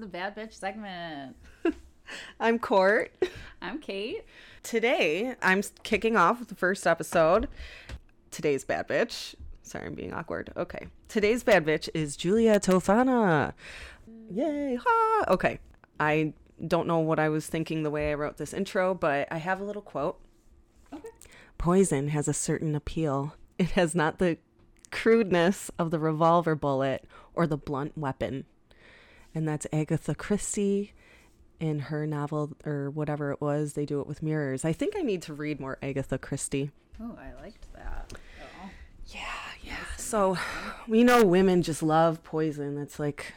the Bad Bitch segment. I'm Court. I'm Kate. Today, I'm kicking off the first episode. Today's Bad Bitch. Sorry, I'm being awkward. Okay. Today's Bad Bitch is Julia Tofana. Yay. Ha! Okay. I don't know what I was thinking the way I wrote this intro, but I have a little quote. Okay. Poison has a certain appeal. It has not the crudeness of the revolver bullet or the blunt weapon. And that's Agatha Christie in her novel or whatever it was. They do it with mirrors. I think I need to read more Agatha Christie. Oh, I liked that. Oh. Yeah, yeah. So we know women just love poison. It's like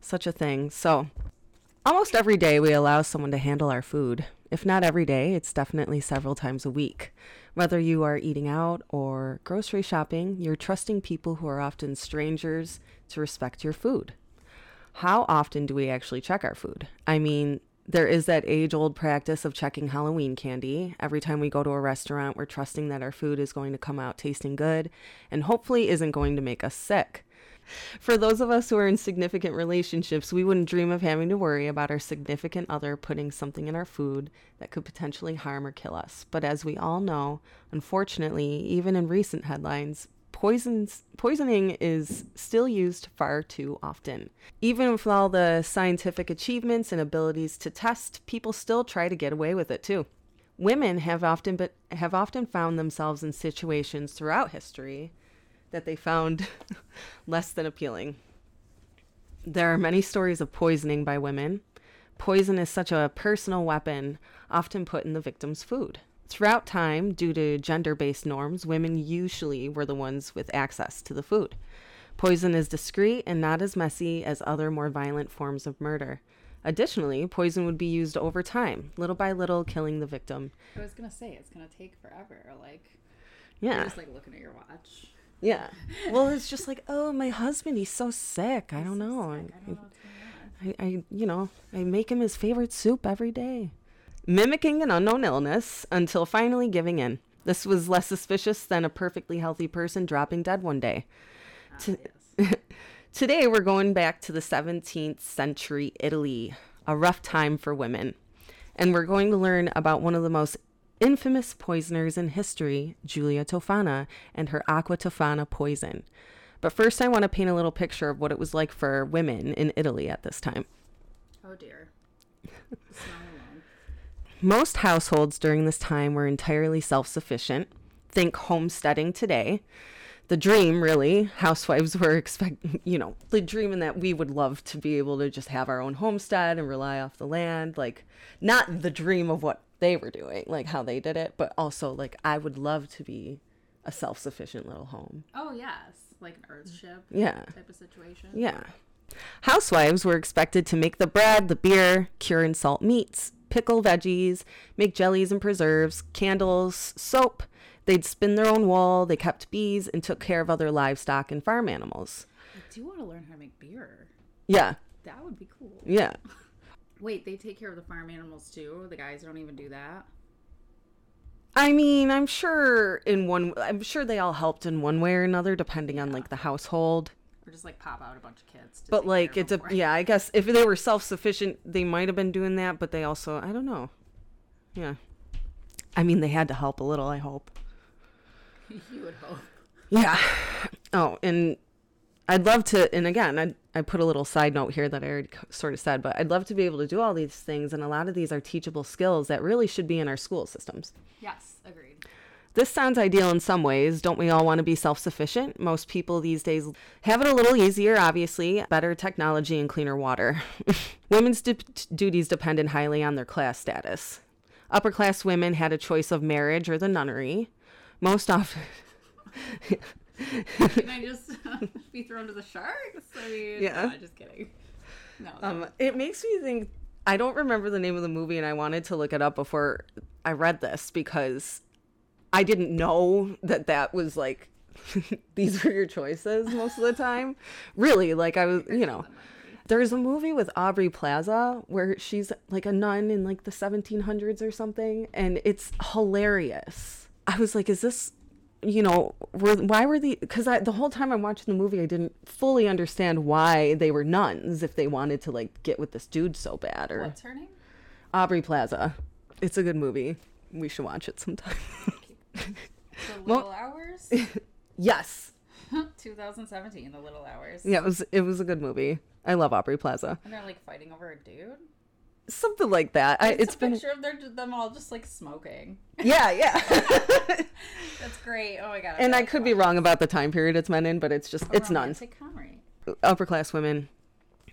such a thing. So almost every day we allow someone to handle our food. If not every day, it's definitely several times a week. Whether you are eating out or grocery shopping, you're trusting people who are often strangers to respect your food. How often do we actually check our food? I mean, there is that age old practice of checking Halloween candy. Every time we go to a restaurant, we're trusting that our food is going to come out tasting good and hopefully isn't going to make us sick. For those of us who are in significant relationships, we wouldn't dream of having to worry about our significant other putting something in our food that could potentially harm or kill us. But as we all know, unfortunately, even in recent headlines, poisons poisoning is still used far too often. Even with all the scientific achievements and abilities to test, people still try to get away with it too. Women have often but have often found themselves in situations throughout history that they found less than appealing. There are many stories of poisoning by women. Poison is such a personal weapon, often put in the victim's food. Throughout time, due to gender based norms, women usually were the ones with access to the food. Poison is discreet and not as messy as other more violent forms of murder. Additionally, poison would be used over time, little by little, killing the victim. I was gonna say it's gonna take forever. Like, Yeah. just like looking at your watch. Yeah. Well, it's just like, oh, my husband, he's so sick. I don't know. I don't know what's going on. I, I, you know, I make him his favorite soup every day. Mimicking an unknown illness until finally giving in. This was less suspicious than a perfectly healthy person dropping dead one day. Ah, To- yes. Today, we're going back to the 17th century Italy, a rough time for women. And we're going to learn about one of the most infamous poisoners in history, Giulia Tofana, and her aqua tofana poison. But first, I want to paint a little picture of what it was like for women in Italy at this time. Oh dear. Most households during this time were entirely self sufficient. Think homesteading today. The dream, really. Housewives were expect, you know, the dream in that we would love to be able to just have our own homestead and rely off the land. Like, not the dream of what they were doing, like how they did it, but also like I would love to be a self sufficient little home. Oh yes, like an Earth ship Yeah. type of situation. Yeah. Housewives were expected to make the bread, the beer, cure and salt meats, pickle veggies, make jellies and preserves, candles, soap. They'd spin their own wool, they kept bees, and took care of other livestock and farm animals. I do want to learn how to make beer. Yeah, That would be cool. yeah. Wait, they take care of the farm animals too. The guys don't even do that. I mean, I'm sure in one, I'm sure they all helped in one way or another, depending on like the household. Or just like pop out a bunch of kids. To But like, it's a, yeah, I guess if they were self sufficient, they might have been doing that, but they also, I don't know. Yeah. I mean, they had to help a little, I hope. you would hope. Yeah. Oh, and I'd love to, and again, I I put a little side note here that I already sort of said, but I'd love to be able to do all these things, and a lot of these are teachable skills that really should be in our school systems. Yes, agreed. This sounds ideal in some ways. Don't we all want to be self sufficient? Most people these days have it a little easier, obviously, better technology and cleaner water. Women's du- duties depended highly on their class status. Upper class women had a choice of marriage or the nunnery. Most often. Can I just be thrown to the sharks? I mean, Yeah. no, just kidding. No. Um, it makes me think. I don't remember the name of the movie, and I wanted to look it up before I read this because I didn't know that that was like these were your choices most of the time. Really, like I was, you know. There's a movie with Aubrey Plaza where she's like a nun in like the 1700s or something, and it's hilarious. I was like, is this you know, were why were the because the whole time I'm watching the movie, I didn't fully understand why they were nuns if they wanted to like get with this dude so bad or What's her name? Aubrey Plaza. It's a good movie. We should watch it sometime. The Little Hours. yes. 2017. The Little Hours. Yeah, it was it was a good movie. I love Aubrey Plaza. And they're like fighting over a dude. Something like that. I, It's, a been picture of their, them all just like smoking. yeah, yeah. That's great. Oh my god. and I could be wrong about the time period it's men in, but it's just it's comedy. upper class women,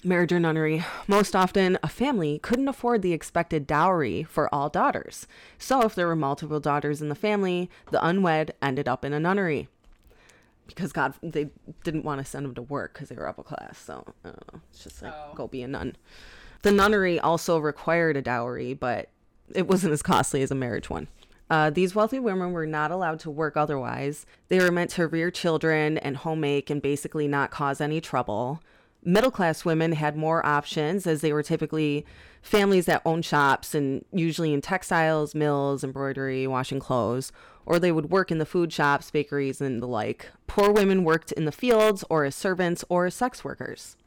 marriage or nunnery. Most often, a family couldn't afford the expected dowry for all daughters. So, if there were multiple daughters in the family, the unwed ended up in a nunnery. Because God, they didn't want to send them to work because they were upper class. So, I don't know. It's just like, Oh. go be a nun. The nunnery also required a dowry, but it wasn't as costly as a marriage one. Uh, these wealthy women were not allowed to work otherwise. They were meant to rear children and homemake and basically not cause any trouble. Middle class women had more options as they were typically families that owned shops and usually in textiles, mills, embroidery, washing clothes, or they would work in the food shops, bakeries, and the like. Poor women worked in the fields or as servants or as sex workers.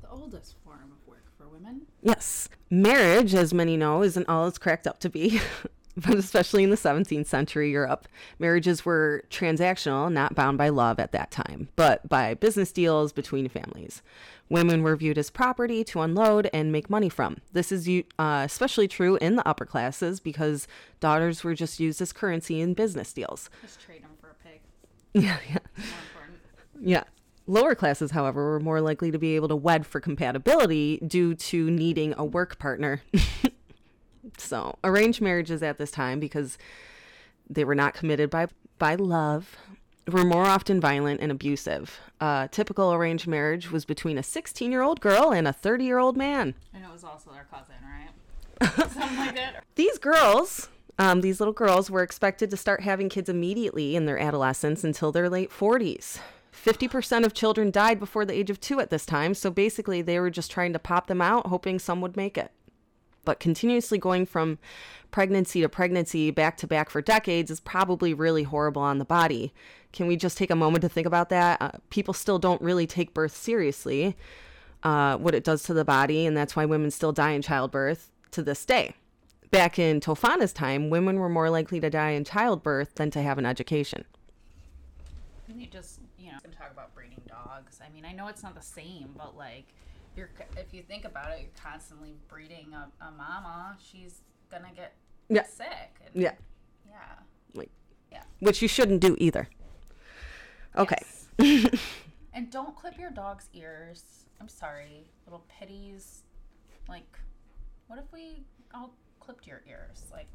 The oldest form of work for women. Yes. Marriage, as many know, isn't all it's cracked up to be. but especially in the 17th century Europe, marriages were transactional, not bound by love at that time, but by business deals between families. Women were viewed as property to unload and make money from. This is uh, especially true in the upper classes because daughters were just used as currency in business deals. Just trade them for a pig. Yeah, yeah. More important. Yeah. Lower classes, however, were more likely to be able to wed for compatibility due to needing a work partner. so, arranged marriages at this time, because they were not committed by, by love, were more often violent and abusive. Uh, typical arranged marriage was between a 16 year old girl and a 30 year old man. And it was also their cousin, right? Something like that. These girls, um, these little girls, were expected to start having kids immediately in their adolescence until their late 40s. 50% of children died before the age of two at this time, so basically they were just trying to pop them out, hoping some would make it. But continuously going from pregnancy to pregnancy back to back for decades is probably really horrible on the body. Can we just take a moment to think about that? Uh, people still don't really take birth seriously, uh, what it does to the body, and that's why women still die in childbirth to this day. Back in Tofana's time, women were more likely to die in childbirth than to have an education. And you just, you know, can talk about breeding dogs. I mean, I know it's not the same, but like, you're if you think about it, you're constantly breeding a, a mama. She's gonna get Yeah. sick. And- Yeah. Yeah. Like, Yeah. which you shouldn't do either. Okay. Yes. and don't clip your dog's ears. I'm sorry, little pitties. Like, what if we all clipped your ears? Like,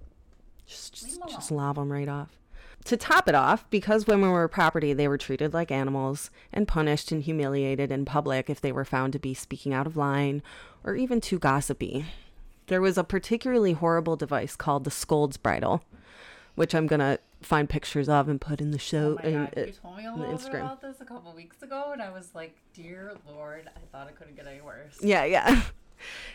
Just, just, just lob them right off. To top it off, because women were property, they were treated like animals and punished and humiliated in public if they were found to be speaking out of line or even too gossipy. There was a particularly horrible device called the scold's bridle, which I'm going to find pictures of and put in the show. oh my and, god, you told me a on the bit Instagram. about this a couple weeks ago, and I was like, dear lord, I thought it couldn't get any worse. Yeah, yeah.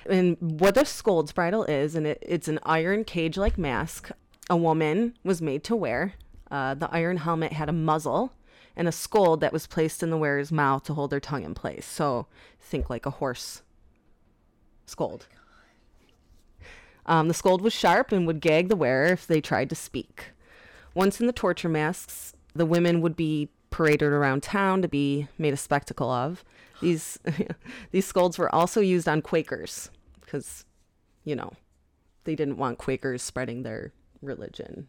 And what a scold's bridle is, and it, it's an iron cage like mask a woman was made to wear. Uh, the iron helmet had a muzzle and a scold that was placed in the wearer's mouth to hold their tongue in place. So think like a horse scold. Um, the scold was sharp and would gag the wearer if they tried to speak. Once in the torture masks, the women would be paraded around town to be made a spectacle of. These these scolds were also used on Quakers because, you know, they didn't want Quakers spreading their religion.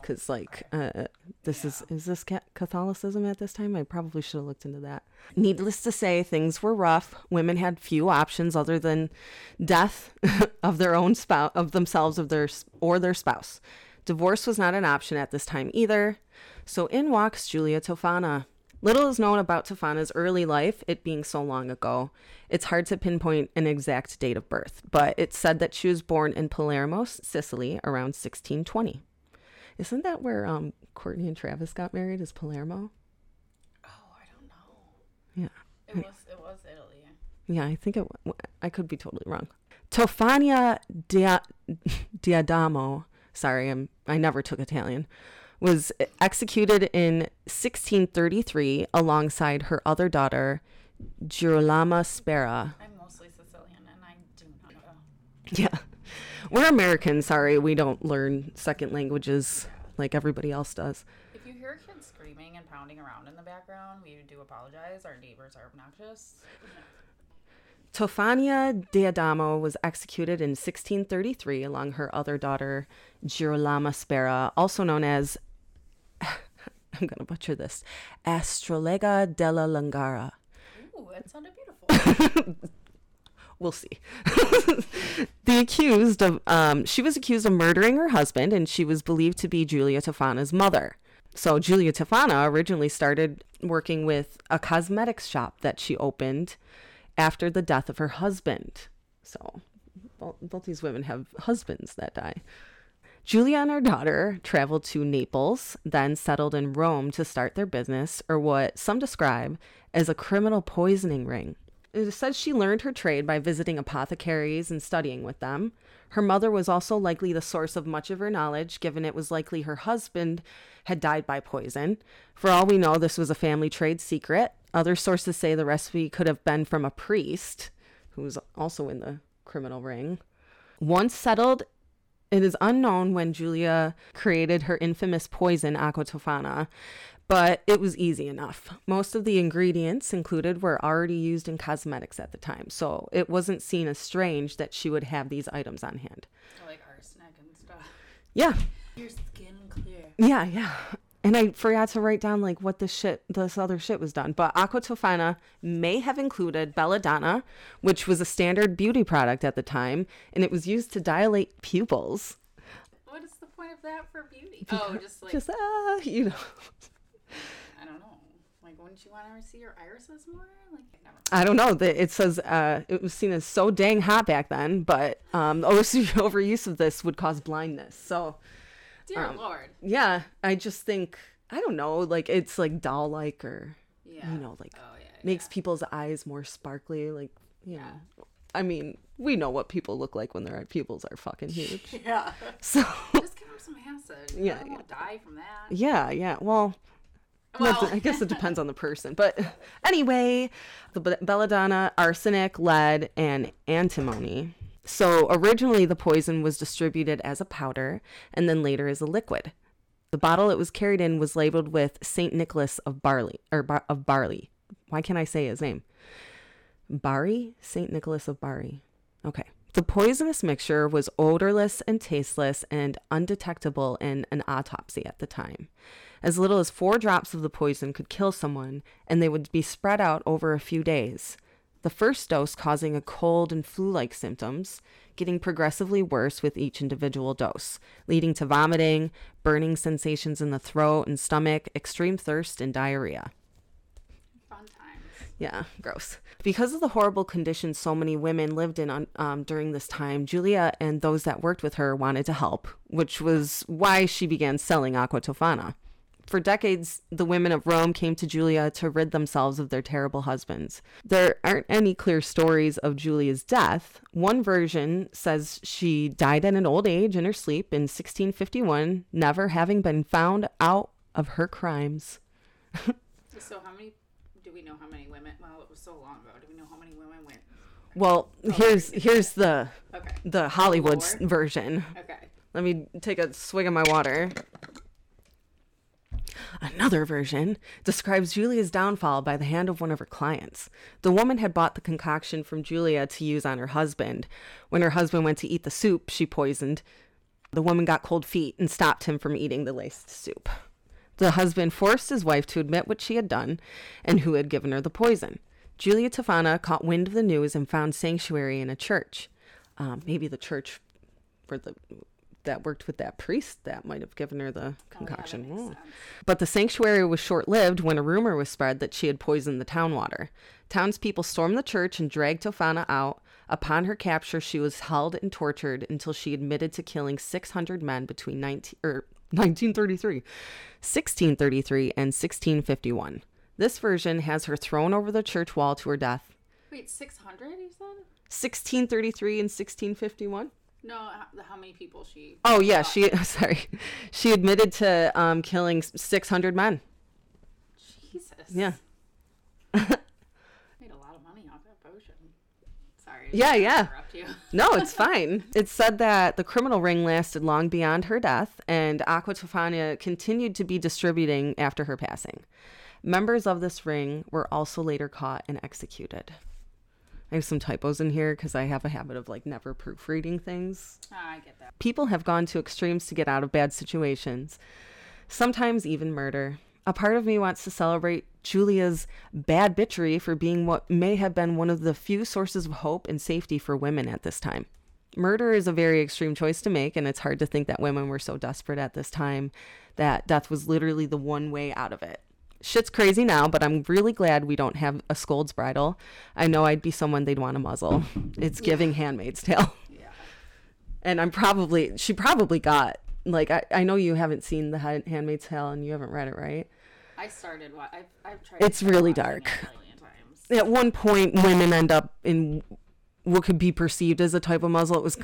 Because like uh, this is is this Catholicism at this time? I probably should have looked into that. Needless to say, things were rough. Women had few options other than death of their own spouse, of themselves, of their or their spouse. Divorce was not an option at this time either. So in walks Julia Tofana. Little is known about Tofana's early life, it being so long ago. It's hard to pinpoint an exact date of birth, but it's said that she was born in Palermo, Sicily, around 1620. Isn't that where um, Courtney and Travis got married? Is Palermo? Oh, I don't know. Yeah. It was it was Italy. Yeah, I think it. I could be totally wrong. Tofania Dia, Diadamo. Sorry, I'm. I never took Italian. was executed in 1633 alongside her other daughter, Girolama Spera. I'm mostly Sicilian and I do not know. Yeah. We're Americans, sorry, we don't learn second languages like everybody else does. If you hear kids screaming and pounding around in the background, we do apologize. Our neighbors are obnoxious. Tofania D'Adamo was executed in 1633 along her other daughter, Girolama Spera, also known as, I'm going to butcher this, Astrolega della Langara. Ooh, that sounded beautiful. We'll see. the accused of, um, she was accused of murdering her husband, and she was believed to be Julia Tofana's mother. So Julia Tofana originally started working with a cosmetics shop that she opened after the death of her husband. So both, both these women have husbands that die. Julia and her daughter traveled to Naples, then settled in Rome to start their business, or what some describe as a criminal poisoning ring. It says she learned her trade by visiting apothecaries and studying with them. Her mother was also likely the source of much of her knowledge, given it was likely her husband had died by poison. For all we know, this was a family trade secret. Other sources say the recipe could have been from a priest who was also in the criminal ring. Once settled, it is unknown when Julia created her infamous poison, aqua tofana, but it was easy enough. Most of the ingredients included were already used in cosmetics at the time, so it wasn't seen as strange that she would have these items on hand. like arsenic and stuff. Yeah, Your skin clear. yeah, yeah. And I forgot to write down like what this shit, this other shit was done. But aqua tofana may have included belladonna, which was a standard beauty product at the time, and it was used to dilate pupils. What is the point of that for beauty? Oh, just like Just ah, you know. I don't know. Like, wouldn't you want to see your irises more? Like, never. I don't know. It says uh, it was seen as so dang hot back then, but um, overuse of this would cause blindness. So Dear Um, Lord. yeah, I just think I don't know, like it's like doll-like or Yeah. you know, like Oh yeah. makes people's eyes more sparkly. Like you know, I mean, we know what people look like when their pupils are fucking huge. Yeah. So Just give them some acid. Yeah, won't die from that. yeah, yeah. Well, Well, I guess it depends on the person. But anyway, the belladonna, arsenic, lead, and antimony. So originally, the poison was distributed as a powder and then later as a liquid. The bottle it was carried in was labeled with Saint Nicholas of Barley or bar- of Barley. Why can't I say his name? Bari, Saint Nicholas of Bari. Okay. The poisonous mixture was odorless and tasteless and undetectable in an autopsy at the time. As little as four drops of the poison could kill someone, and they would be spread out over a few days. The first dose causing a cold and flu like symptoms, getting progressively worse with each individual dose, leading to vomiting, burning sensations in the throat and stomach, extreme thirst, and diarrhea. fun times. Yeah, gross. Because of the horrible conditions so many women lived in on, um, during this time, Julia and those that worked with her wanted to help, which was why she began selling aqua tofana. For decades, the women of Rome came to Julia to rid themselves of their terrible husbands. There aren't any clear stories of Julia's death. One version says she died at an old age in her sleep in 1651, never having been found out of her crimes. So how many? Do we know how many women? Well, it was so long ago. Do we know how many women went? Well, oh, here's here's the Okay. the Hollywood Lore? version. Okay. Let me take a swig of my water. Another version describes Julia's downfall by the hand of one of her clients. The woman had bought the concoction from Julia to use on her husband. When her husband went to eat the soup she poisoned, the woman got cold feet and stopped him from eating the laced soup. The husband forced his wife to admit what she had done and who had given her the poison. Julia Tofana caught wind of the news and found sanctuary in a church. Um, maybe the church for the that worked with that priest that might have given her the concoction. Oh, yeah, Mm. But the sanctuary was short lived when a rumor was spread that she had poisoned the town water. Townspeople stormed the church and dragged Tofana out. Upon her capture, she was held and tortured until she admitted to killing 600 men between 19, er, 1933, 1633, and 1651. This version has her thrown over the church wall to her death. Wait, six hundred? You said? 1633 and 1651? No, how, many people she? Oh yeah, shot. she sorry, she admitted to um, killing six hundred men. Jesus. Yeah. Made a lot of money off that potion. Sorry. Yeah, yeah. you. No, it's fine. It said that the criminal ring lasted long beyond her death, and Aqua Tofana continued to be distributing after her passing. Members of this ring were also later caught and executed. I have some typos in here because I have a habit of like never proofreading things. Ah, I get that. People have gone to extremes to get out of bad situations, sometimes even murder. A part of me wants to celebrate Julia's bad bitchery for being what may have been one of the few sources of hope and safety for women at this time. Murder is a very extreme choice to make, and it's hard to think that women were so desperate at this time that death was literally the one way out of it. Shit's crazy now, but I'm really glad we don't have a scold's bridle. I know I'd be someone they'd want to muzzle. It's giving Handmaid's Tale Yeah. and I'm probably she probably got like I, I know you haven't seen the Handmaid's Tale and you haven't read it right. I started. Wa- I've, I've tried. It's really dark. it a million times. At one point, women end up in what could be perceived as a type of muzzle. It was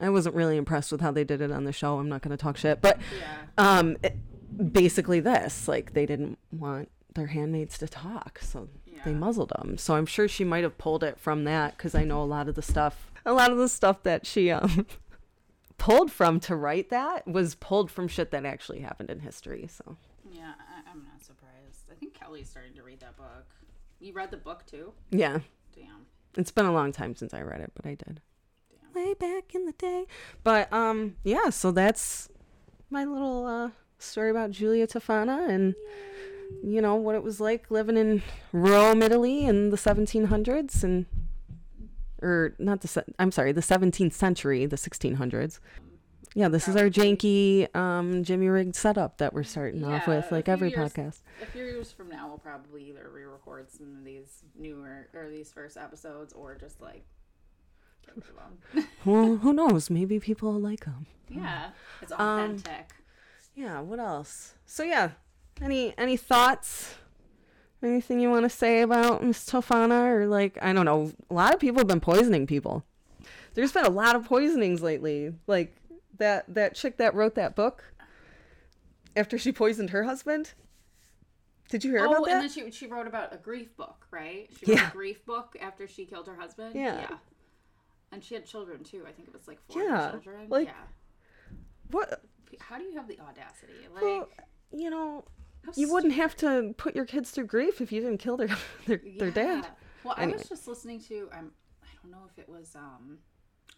I wasn't really impressed with how they did it on the show. I'm not going to talk shit, but Yeah. um, it, basically this like they didn't want their handmaids to talk, so they muzzled them. So I'm sure she might have pulled it from that because I know a lot of the stuff, a lot of the stuff that she um pulled from to write that was pulled from shit that actually happened in history. So Yeah, I, I'm not surprised. I think Kelly's starting to read that book. You read the book too? yeah, Damn. it's been a long time since I read it, but I did Damn. way back in the day. But um, yeah, so that's my little uh story about Julia Tofana and. you know what it was like living in Rome, Italy in the 1700s and or not the se- I'm sorry, the 17th century, the 1600s. Yeah, this is our janky um Jimmy rigged setup that we're starting off with like every years- podcast. A few years from now, we'll probably either re-record some of these newer or these first episodes, or just like get rid of them. Well, who knows? Maybe people will like them. yeah, it's Um, authentic. Yeah, what else? So yeah, any any thoughts? Anything you want to say about Miss Tofana or like I don't know, a lot of people have been poisoning people. There's been a lot of poisonings lately. Like that that chick that wrote that book after she poisoned her husband. Did you hear oh, about that? Oh, and then she she wrote about a grief book, right? She wrote Yeah. a grief book after she killed her husband. Yeah. And she had children too. I think it was like four Yeah, children. like- yeah. what How do you have the audacity? Like, well, you know, you wouldn't have to put your kids through grief if you didn't kill their their, their dad. Yeah. Well, I was just listening to um, I don't know if it was um,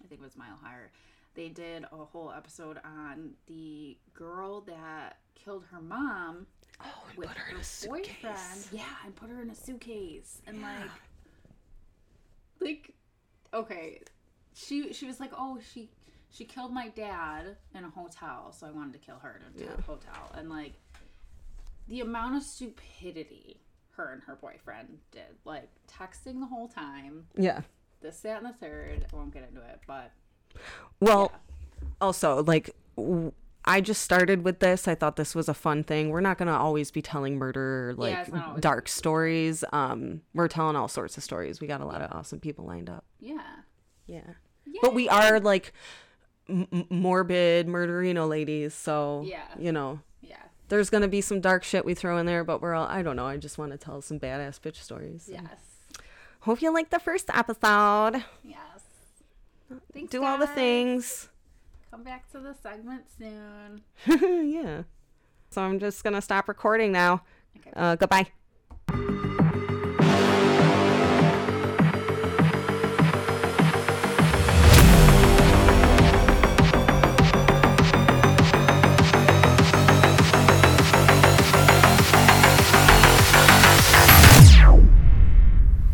I think it was Mile Higher. They did a whole episode on the girl that killed her mom Oh, and with put her her in a boyfriend. suitcase. Yeah, and put her in a suitcase and like, like, okay, she she was like, oh, she she killed my dad in a hotel, so I wanted to kill her in a Yeah. hotel, and like, the amount of stupidity her and her boyfriend did, like texting the whole time, Yeah. this, that, and the third. I won't get into it, but Well, also, like, w- I just started with this. I thought this was a fun thing. We're not going to always be telling murder, like, always dark stories. Um, we're telling all sorts of stories. We got a lot of awesome people lined up. yeah, Yeah. But we are, like, m- morbid murderino ladies. So, Yeah. you know, yeah, there's going to be some dark shit we throw in there, but we're all, I don't know. I just want to tell some badass bitch stories. yes, Hope you liked the first episode. yes. Thanks, Do all the things. Come back to the segment soon. yeah. So I'm just going to stop recording now. Okay. Uh, goodbye.